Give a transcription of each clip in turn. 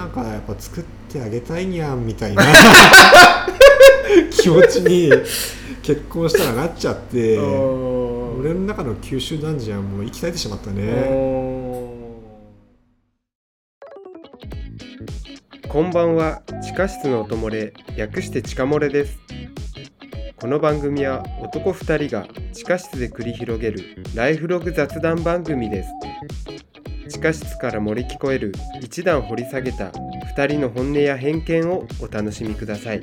なんかやっぱ作ってあげたいにゃんみたいな。気持ちに結婚したらなっちゃって俺の中の九州男児はもう行き絶えてしまったね。こんばんは。地下室の音漏れ略して地下漏れです。この番組は男2人が地下室で繰り広げるライフログ雑談番組です地下室から漏れ聞こえる一段掘り下げた2人の本音や偏見をお楽しみください。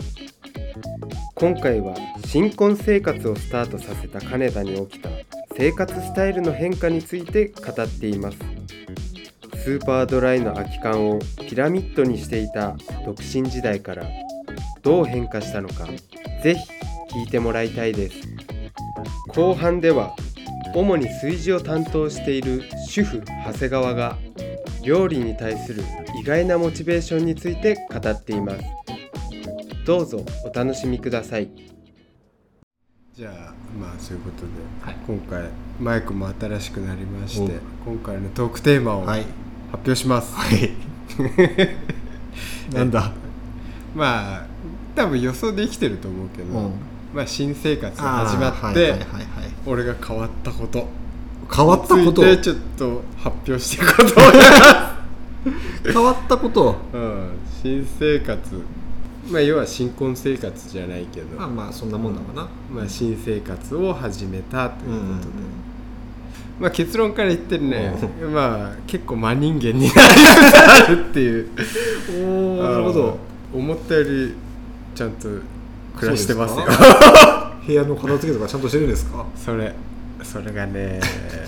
今回は新婚生活をスタートさせた金田に起きた生活スタイルの変化について語っています。スーパードライの空き缶をピラミッドにしていた独身時代からどう変化したのかぜひ聞いてもらいたいです。後半では主に炊事を担当している主婦長谷川が料理に対する意外なモチベーションについて語っています。どうぞお楽しみください。じゃあまあそういうことで、はい。今回マイクも新しくなりまして今回のトークテーマをはい。発表します、はい。なんだ？まあ多分予想できてると思うけど、うん。まあ新生活が始まって、俺が変わったこと変わったことについてちょっと発表していこうと思いま変わったことす、うん、新生活。まあ要は新婚生活じゃないけど、まあまあそんなもんだわな。まあ、新生活を始めたといううんうんことで、まあ、結論から言ってね、まあ結構真人間になりつつあるっていう。おおなるほど。思ったよりちゃんと暮らしてますよ。部屋の片付けとかちゃんとしてるんですか？それそれがね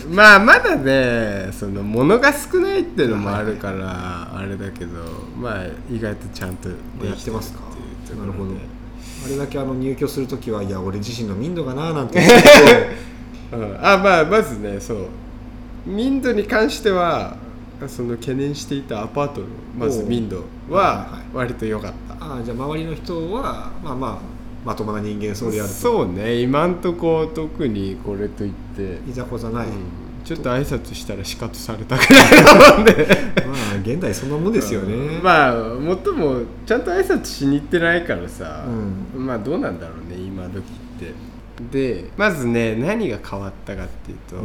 まあまだねその物が少ないっていうのもあるからあれだけどまあ意外とちゃんとできてますやってますか。なるほど。あれだけあの入居するときはいや俺自身の民度がななんて。うん、あまあまずねそう。民度に関してはその懸念していたアパートのまず民度はいはいははい。割と良かった。けどああじゃあ周りの人はまあまあまともな人間そうであると。そうね今んとこ特にこれといって、いざこざない、うん。ちょっと挨拶したらシカトされたくらいなもんで。まあ現代そんなもんですよね、まあもっともちゃんと挨拶しに行ってないからさ、うまあどうなんだろうね今時って。でまずね何が変わったかっていうと、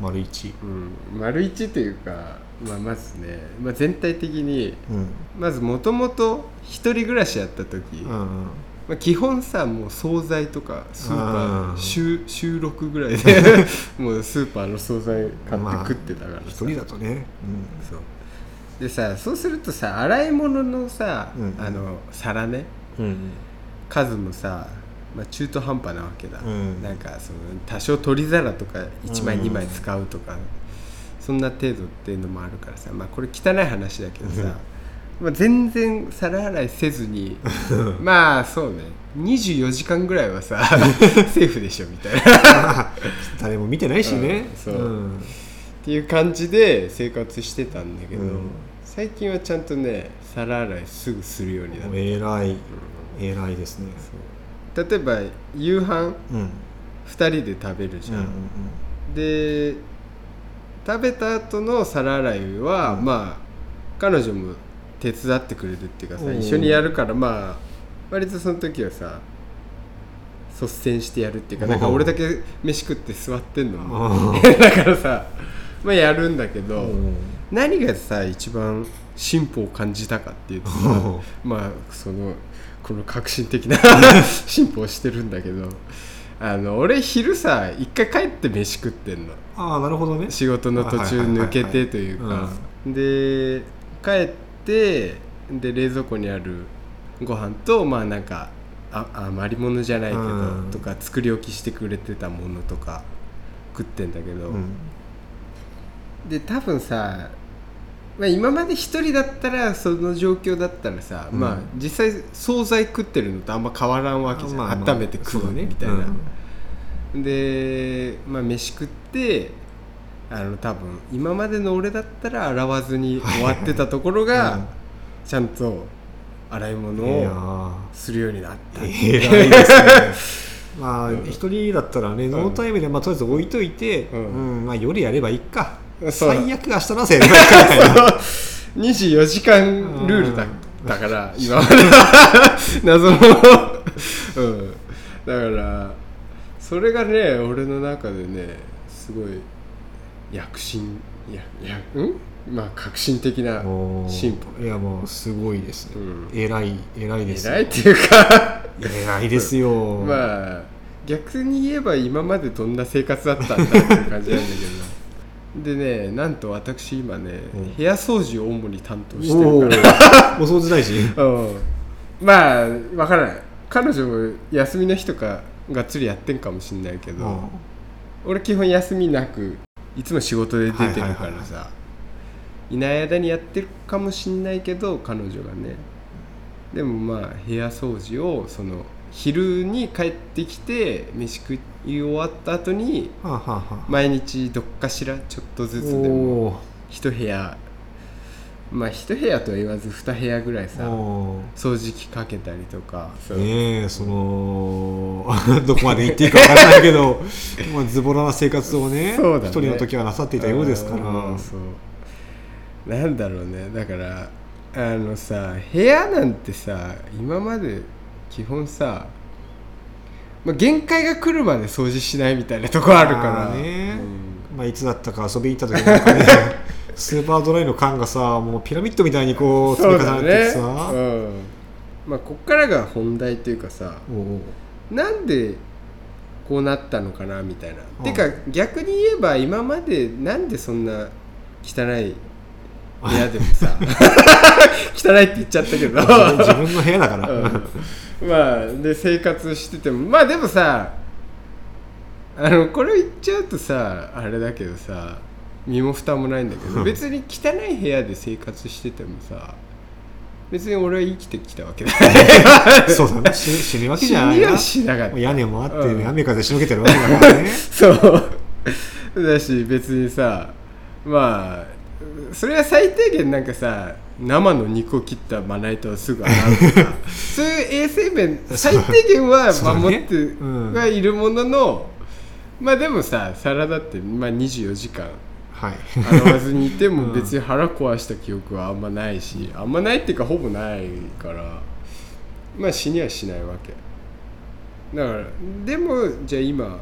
丸一。うん、丸一というか、まあ、まずね、まあ、全体的にうん。まずもともと一人暮らしやった時、うんまあ、基本さもう惣菜とかスーパあー。ー週週6ぐらいで もうスーパーの惣菜買って食ってたからさ、一人だとね、そう。でさそうするとさ洗い物のさ、うんあの皿ねうんうん。数もさ、まあ、中途半端なわけだ、うん。なんかその多少取り皿とか1枚うん2枚使うとか、そんな程度っていうのもあるからさ。まあこれ汚い話だけどさ、まあ、全然皿洗いせずにまあそうね。24時間ぐらいはさ セーフでしょみたいな。誰も見てないしね、うんそう。ん。っていう感じで生活してたんだけど、うん。最近はちゃんとね皿洗いすぐするようになっもうて偉い。偉いですね。例えば夕飯うん。2人で食べるじゃん、うんうん。で食べた後の皿洗いは、うん。まあ彼女も手伝ってくれるっていうかさうん。一緒にやるからまあ割とその時はさ率先してやるっていうかなんか俺だけ飯食って座ってんのもあ だからさまあやるんだけど、うん。何がさ一番進歩を感じたかっていうとさまあそのこの革新的な 進歩をしてるんだけどあの俺昼さ一回帰って飯食ってんの。ああなるほどね。仕事の途中抜けてというか。で帰ってで冷蔵庫にあるご飯とまあなんかあ余り物じゃないけど、うん。とか作り置きしてくれてたものとか食ってんだけど、うん。で多分さ、まあ、今まで一人だったらその状況だったらさ、うん。まあ実際惣菜食ってるのとあんま変わらんわけじゃん、まあまあ温めて食そうねみたいな、で、まあ、飯食ってあの多分今までの俺だったら洗わずに終わってたところが、うんちゃんと洗い物をー。するようになった、偉いですね。まあ一人だったらねノータイムでまあとりあえず置いといてうん。うん。まあ夜やればいいか。最悪明日の朝やればいいか。みたいな24時間ルールだったから今まで 謎の。うん。だからそれがね俺の中でねすごい躍進ややうん？まあ革新的な進歩。いやもうすごいですね、うん、偉い偉いです偉いっていうか。偉いですよ。まあ逆に言えば今までどんな生活だったんだっていう感じなんだけど。でねなんと私今ね、うん、部屋掃除を主に担当してるから。お掃除大臣？うん。まあ分からない。彼女も休みの日とかがっつりやってんかもしんないけど、うん、俺基本休みなくいつも仕事で出てるからさ、いない間にやってるかもしんないけど彼女がね。でもまあ部屋掃除をその昼に帰ってきて飯食い終わった後に毎日どっかしらちょっとずつでも一部屋まあ一部屋とは言わず二部屋ぐらいさ掃除機かけたりとかねえその どこまで行っていいか分からないけど まあズボラな生活をね一、ね、人の時はなさっていたようですから。そう。なんだろうね。だからあのさ部屋なんてさ今まで基本さ、まあ、限界が来るまで掃除しないみたいなとこあるからね、うん、まあ、いつだったか遊びに行った時なんかね スーパードライの缶がさもうピラミッドみたいにこう積み重なっててさ、ねうん、まあ、こっからが本題っていうかさなんでこうなったのかなみたいな。てか逆に言えば今までなんでそんな汚い部屋でもさ 汚いって言っちゃったけど。自分の部屋だから、うん。まあで生活してても。まあでもさあのこれ言っちゃうとさあれだけどさ身も蓋もないんだけど別に汚い部屋で生活しててもさ別に俺は生きてきたわけだ。そうだね。死ぬわけじゃないな。しなかった。屋根もあって、ね、雨風しのげてるわけだからね。そう。だし別にさまあそれは最低限なんかさ生の肉を切ったまな板をすぐ洗うとか そういう衛生面最低限は守ってはいるものの、まあでもさサラダって、まあ、24時間洗わずにいても別に腹壊した記憶はあんまないし、あんまないっていうかほぼないからまあ死にはしないわけ。だからでもじゃあ今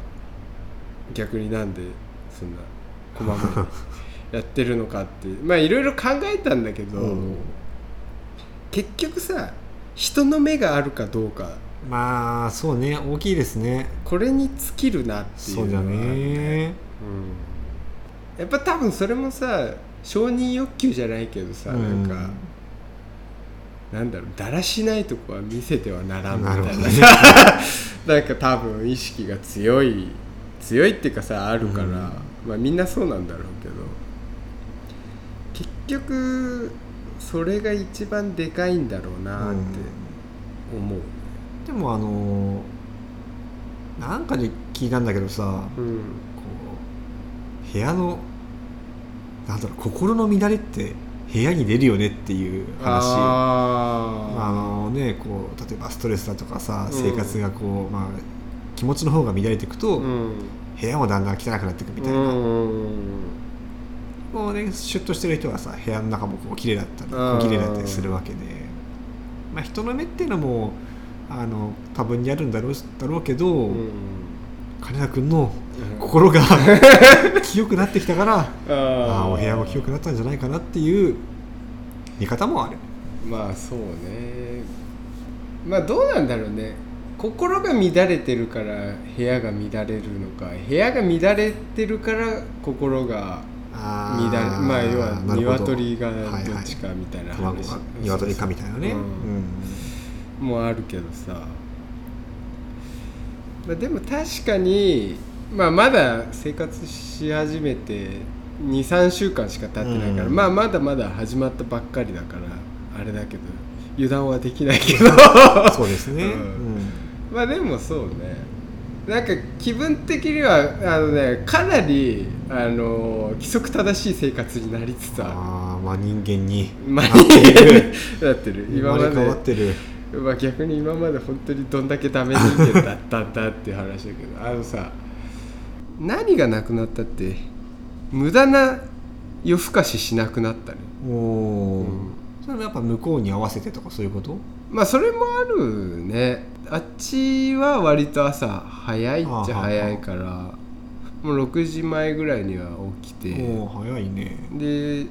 逆になんでそんなこまめにやってるのかって まあいろいろ考えたんだけど、うん、結局さ人の目があるかどうか。まあそうね。大きいですね。これに尽きるなっていうそうだね、うん、やっぱ多分それもさ承認欲求じゃないけどさ、うん、なんかなんだろうだらしないとこは見せてはならんみたいな。な、ね、なんか多分意識が強い強いっていうかさあるから、うん、まあみんなそうなんだろうけど局それが一番でかいんだろうなって思う、うん、でもあのなんかで聞いたんだけどさ、うん、こう部屋のなんだろう心の乱れって部屋に出るよねっていう話。ああのねこう例えばストレスだとかさ生活がこう、うん、まあ、気持ちの方が乱れていくと、うん、部屋もだんだん汚くなっていくみたいな、こうねシュッとしてる人はさ部屋の中もこう綺麗だったり小綺麗だったりするわけで、まあ、人の目っていうのもあの多分にあるんだろうだろうけど、うん、金田君の心が 清くなってきたからああお部屋も清くなったんじゃないかなっていう見方もある。まあそうね。まあどうなんだろうね。心が乱れてるから部屋が乱れるのか。部屋が乱れてるから心が乱れまあ要は鶏がどっちかみたいな話、はいはい、鶏かみたいなね、うん、もあるけどさ、まあ、でも確かに、まあ、まだ生活し始めて23週間しか経ってないから、うん、まあまだまだ始まったばっかりだからあれだけど油断はできないけど。そうですね、うん、まあでもそうね。なんか気分的にはあのねかなりあの規則正しい生活になりつつある。あまあ人間に。なってるなってる。今まで。変わってるまあ逆に今まで本当にどんだけダメ人間だったんだっていう話だけど あのさ何がなくなったって無駄な夜更かししなくなったね。おお、うん。それもやっぱ向こうに合わせてとかそういうこと？まあそれもあるね。あっちは割と朝早いっちゃ早いからもう6時前ぐらいには起きて。おお早いね。で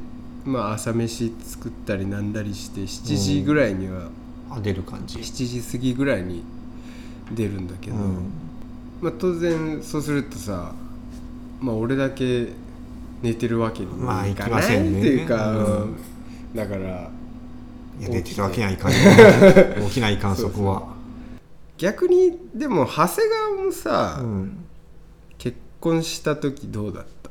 まあ朝飯作ったりなんだりして7時ぐらいにはあ出る感じ。7時過ぎぐらいに出るんだけど、うん。まあ、当然そうするとさまあ俺だけ寝てるわけにもまあいかないってせんね。いうか、うん。だからいや出てるわけにはいかんよ起きない観測は逆にでも長谷川もさ、うん。結婚した時どうだった？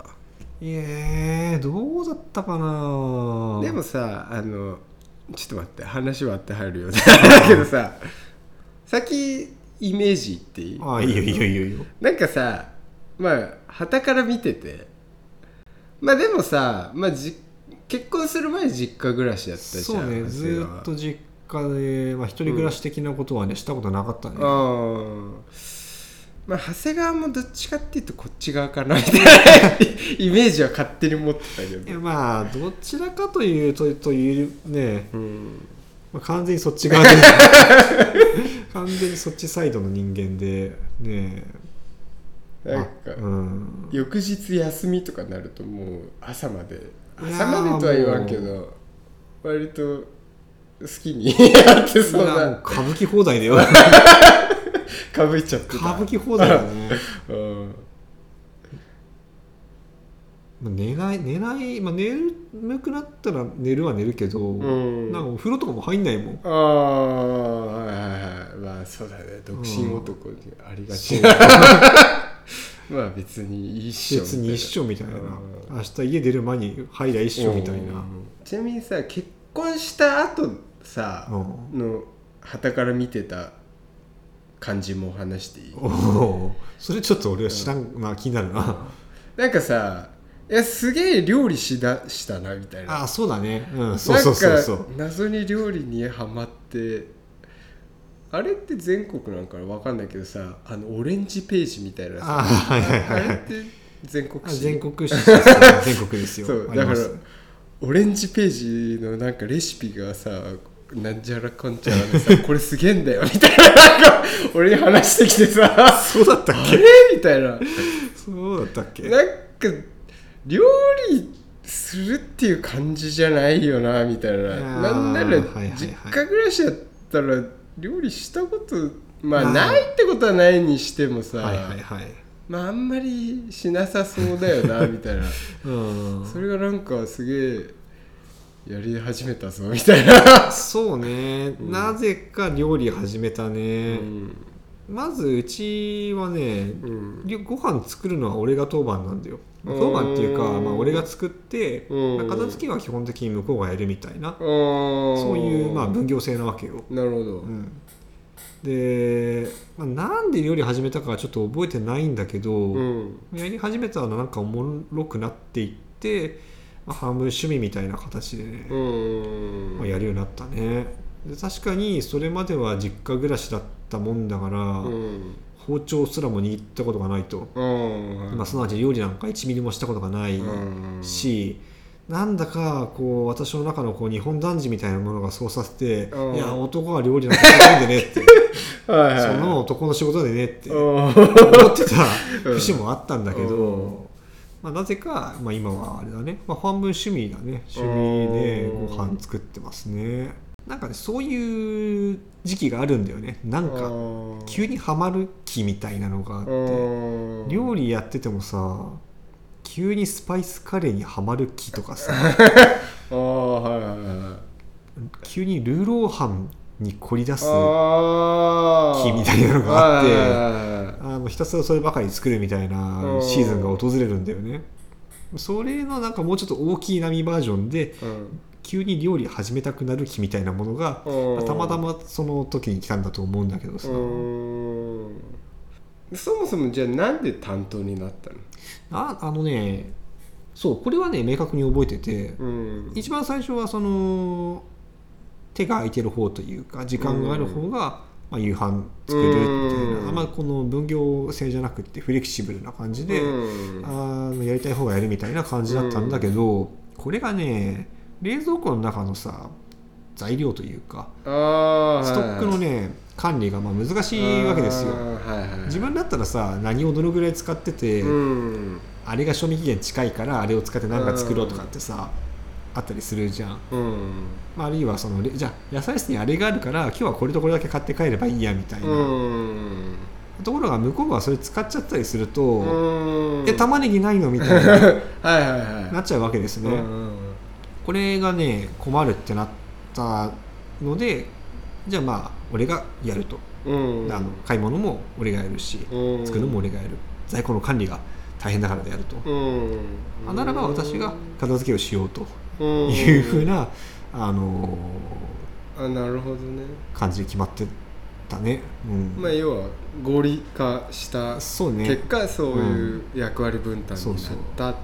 いえー、どうだったかなでもさあのちょっと待って話割って入るようだ けどさ先イメージ言っていい？あいいよいいよいいよ。いいよなんかさまあ旗から見てて。まあでもさ、まあ、じ結婚する前実家暮らしだったじゃんそうねずーっと実家で、まあ、一人暮らし的なことはね、したことなかったねあーまあ長谷川もどっちかっていうとこっち側かなみたいなイメージは勝手に持ってたけど。いやまあどちらかというとというね、うん。まあ、完全にそっち側で。完全にそっちサイドの人間でね。なんかあうん。翌日休みとかなるともう朝まで。朝までとは言わんけど割と好きにやってそうな。歌舞伎放題だよ かぶいちゃってた。歌舞伎放題だね。うん。まあ寝ない寝ない、まあ、寝る眠くなったら寝るは寝るけど、うん。なんかお風呂とかも入んないもん。ああはいはいはい。まあそうだね。独身男にありがち。そう。な、まあ別に一緒別に一緒みたいな。うん。明日家出る前に入りゃ一緒みたいな、ちなみにさ結婚した後さうん。の旗から見てた感じも話していい。おおそれちょっと俺は知らん、まあ気になるな。なんかさいやすげえ料理しだしたなみたいな。あそうだね。うんそうそうそうそう。謎に料理にハマってあれって全国なんかわかんないけどさあのオレンジページみたいなさあはいはいはいはい。あれって全国あ紙全国紙全国ですよ。そうだからオレンジページのなんかレシピがさなんちゃらかんちゃらでさ これすげえんだよみたいななんか俺に話してきてさそうだったっあれ？みたいな。そうだったっけ？なんか料理するっていう感じじゃないよなみたいな。なんなら実家暮らしだったら料理したことまあまあないってことはないにしてもさ、はいはいはい。まああんまりしなさそうだよなみたいな。うん。それがなんかすげえやり始めたぞみたいな、そうね、うん。なぜか料理始めたうね、ん。まずうちはねうん。りご飯作るのは俺が当番なんだよ。うん。当番っていうか、まあ、俺が作って、片付けは基本的に向こうがやるみたいな、そそういう、まあ、分業制なわけよ、なるほど、うん、で、まあ、なんで料理始めたかはちょっと覚えてないんだけど、うん。やり始めたらなんかおもろくなっていって、まあ、半分趣味みたいな形でね、うん。まあ、やるようになったね。で確かにそれまでは実家暮らしだったもんだから、うん。包丁すらも握ったことがないと、うん。まあ、すなわち料理なんか1ミリもしたことがないうん。し、なんだかこう私の中のこう日本男児みたいなものがそうさせて、うん。いや男は料理なんかしないんでねって。はいはい。その男の仕事でねってうん。思ってた節もあったんだけど、うんまあ、なぜか、まあ、今はあれだね、まあ、半分趣味だね。趣味でご飯作ってますね。なんかねそういう時期があるんだよね。なんか急にはまる気みたいなのがあって。料理やっててもさ急にスパイスカレーにはまる気とかさ。ああはいはいはい急にルーローハンに凝り出す気みたいなのがあってひたすらそればかり作るみたいなうん。シーズンが訪れるんだよね。それのなんかもうちょっと大きい波バージョンでうん。急に料理始めたくなる気みたいなものがうん。たまたまその時に来たんだと思うんだけどさ。うん。そもそもじゃあなんで担当になったの？ああのねそうこれはね明確に覚えててうん。一番最初はその手が空いてる方というか時間がある方が、まあ、夕飯作るみたいな、うん。あんまこの分業制じゃなくてフレキシブルな感じで、うん。あのやりたい方がやるみたいな感じだったんだけど、これがね冷蔵庫の中のさ材料というかあストックのね管理がまあ難しいわけですよ。自分だったらさ何をどのぐらい使ってて、うん。あれが賞味期限近いからあれを使って何か作ろうとかってさ、あったりするじゃん、うん。まあ、あるいはそのれじゃあ野菜室にあれがあるから今日はこれとこれだけ買って帰ればいいやみたいな、うん。ところが向こうがそれ使っちゃったりすると、うん。え玉ねぎないのみたいな はいはいはい。なっちゃうわけですね、うんこれがね困るってなったのでじゃあまあ俺がやると、うん。あの買い物も俺がやるし、うん。作るのも俺がやる。在庫の管理が大変だからでやると、うん。あならば私が片付けをしようと。うんいうふうな、あのあなるほどね。感じで決まってたね、うん。まあ要は合理化したそうね。結果そういう役割分担になったっていう話ね。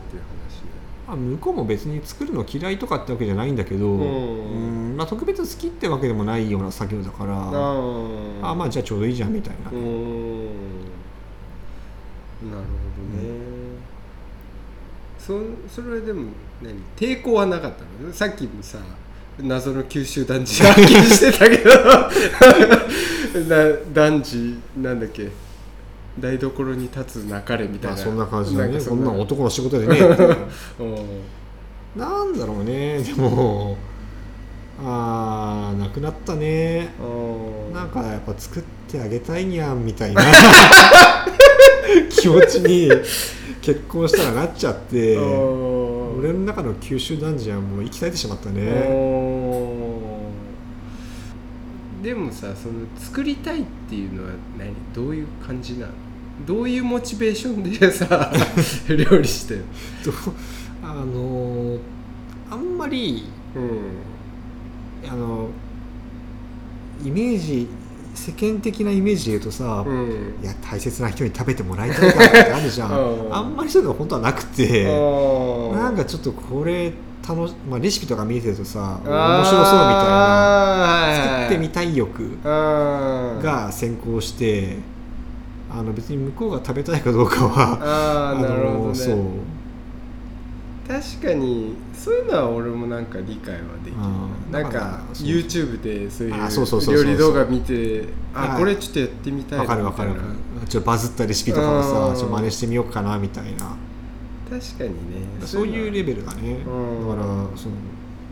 まあ向こうも別に作るの嫌いとかってわけじゃないんだけど、ん。うん。まあ、特別好きってわけでもないような作業だからああまあじゃあちょうどいいじゃんみたいな、うん。なるほどね、そそれでも何？抵抗はなかったのさっきもさ謎の九州男児発見してたけど。な男児なんだっけ？台所に立つなかれみたいな、まあ、そんな感じだね。かこんな男の仕事でね。うん。なんだろうね。でもあーなくなったね。うん。なんかやっぱ作ってあげたいにゃんみたいな。気持ちに結婚したらなっちゃって。うん俺の中の九州男児はもう生き絶えてしまったね。でもさその作りたいっていうのは何？どういう感じなの？どういうモチベーションでさ 料理してるとあのあんまりうん。あのイメージ世間的なイメージで言うとさ、うん。いや大切な人に食べてもらいたいからってあるじゃん。うん。あんまりそういうの本当はなくてななんかちょっとこれ楽し、まあ、レシピとか見てるとさ面白そうみたいなな作ってみたい欲がが先行してあの別に向こうが食べたいかどうかはああなるほどね。そう。確かにそういうのは俺もなんか理解はできるうん。なんか YouTube でそういう料理動画見てあはい。これちょっとやってみたいなわかるわかるちょっとバズったレシピとかをさうん。ちょっと真似してみようかなみたいな。確かにね。そういうレベベルだね。だうん。からその、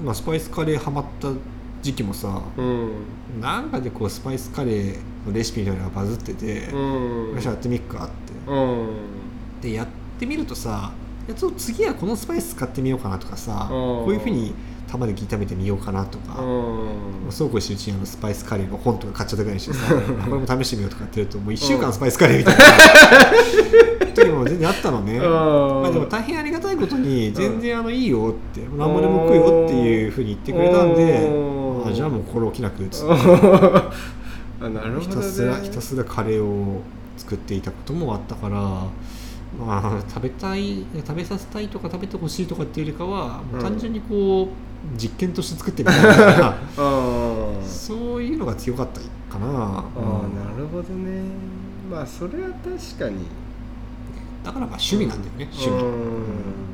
まあ、スパイスカレーハマった時期もさうん。なんかでこうスパイスカレーのレシピみたいなのがバズってて、うん。よしやってみっかって。うん。でやってみるとさやつを次はこのスパイス使ってみようかなとかさ、うん。こういうふうに玉ねぎ炒めてみようかなとか、うん。そうこうしてるうちにあのスパイスカレーの本とか買っちゃったぐらいにしてさこれも試してみようとかってやるともう1週間スパイスカレーみたいな。時も全然あったのね、まあ、でも大変ありがたいことに全然あのいいよって何もでも食うよっていうふうに言ってくれたんでうん。あじゃあもう心置きなくっつって。あなるほどね。ひたすらひたすらカレーを作っていたこともあったからまあ食べたい食べさせたいとか食べてほしいとかっていうよりかはもう単純にこう実験として作ってみたいな。あそういうのが強かったかな。あなるほどね。まあそれは確かに。だからまあ趣味なんだよね趣味。うん